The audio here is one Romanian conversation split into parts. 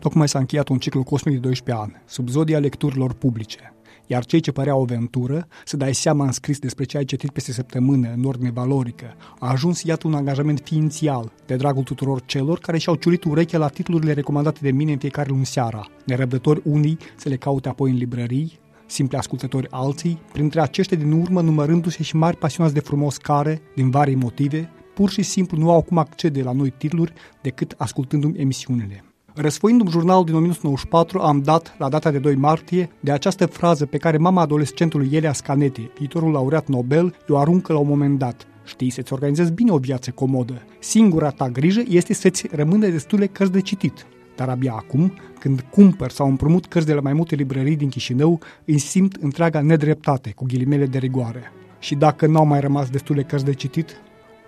Tocmai s-a încheiat un ciclu cosmic de 12 ani, sub zodia lecturilor publice, iar cei ce părea o aventură, să dai seama în scris despre ce ai citit peste săptămână, în ordine valorică, a ajuns iată un angajament ființial, de dragul tuturor celor care și-au ciurit urechea la titlurile recomandate de mine în fiecare luni seara, nerăbdători unii să le caute apoi în librării, simpli ascultători alții, printre aceștia din urmă numărându-se și mari pasionați de frumos care, din vari motive, pur și simplu nu au acum accede la noi titluri decât ascultându-mi emisiunile. Răsfoindu-mi jurnalul din 1994, am dat, la data de 2 martie, de această frază pe care mama adolescentului Elia Scanetti, viitorul laureat Nobel, o aruncă la un moment dat. Știi să-ți organizezi bine o viață comodă. Singura ta grijă este să-ți rămână destule cărți de citit. Dar abia acum, când cumpăr sau împrumut cărți de la mai multe librării din Chișinău, îi simt întreaga nedreptate, cu ghilimele de rigoare. Și dacă n-au mai rămas destule cărți de citit,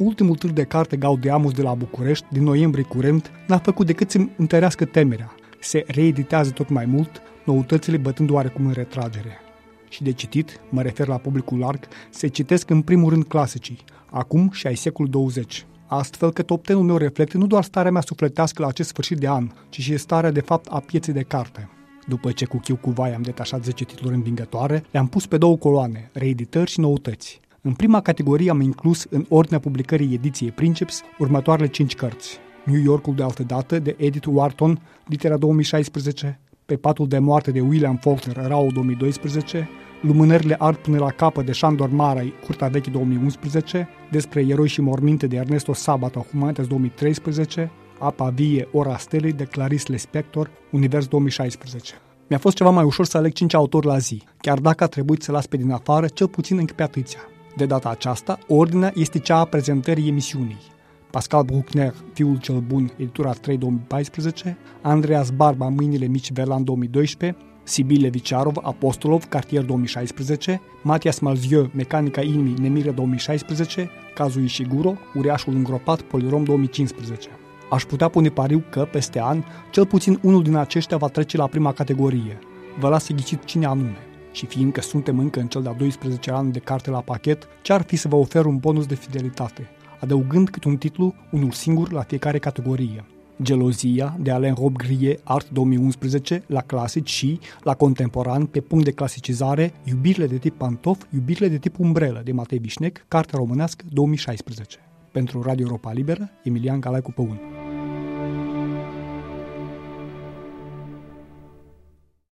ultimul târg de carte Gaudeamus de la București, din noiembrie curent, n-a făcut decât să-mi întărească temerea. Se reeditează tot mai mult, noutățile bătând oarecum în retragere. Și de citit, mă refer la publicul larg, se citesc în primul rând clasicii, acum și ai secolul 20. Astfel că top meu reflectă nu doar starea mea sufletească la acest sfârșit de an, ci și starea de fapt a pieței de carte. După ce cu chiu cu vai am detașat 10 titluri învingătoare, le-am pus pe două coloane, reeditări și noutăți. În prima categorie am inclus în ordinea publicării ediției Princeps următoarele 5 cărți. New Yorkul de altă dată de Edith Wharton, litera 2016, Pe patul de moarte de William Faulkner, Rau 2012, Lumânările art până la capă de Shandor Marai, Curtea Veche 2011, Despre eroi și morminte de Ernesto Sabato, Humanitas 2013, Apa vie, ora stelei de Clarice Lispector, Univers 2016. Mi-a fost ceva mai ușor să aleg 5 autori la zi, chiar dacă a trebuit să las pe din afară cel puțin încă pe atâția. De data aceasta, ordinea este cea a prezentării emisiunii. Pascal Bruckner, Fiul cel Bun, editura 3 2014, Andreas Barba, Mâinile Mici, Verlan 2012, Sibylle Viciarov, Apostolov, Cartier 2016, Matias Malzieu, Mecanica Inimii, Nemire 2016, Cazul Ishiguro, Uriașul Îngropat, Polirom 2015. Aș putea pune pariu că, peste an, cel puțin unul din aceștia va trece la prima categorie. Vă las să ghiciți cine anume. Și fiindcă suntem încă în cel de-al 12 an de carte la pachet, ce ar fi să vă ofer un bonus de fidelitate, adăugând cât un titlu, unul singur la fiecare categorie. Gelozia de Alain Rob Grie, Art 2011, la clasic și, la contemporan, pe punct de clasicizare, Iubirile de tip pantof, Iubirile de tip umbrelă de Matei Vișnec, Cartea românească 2016. Pentru Radio Europa Liberă, Emilian Galaicu Păun.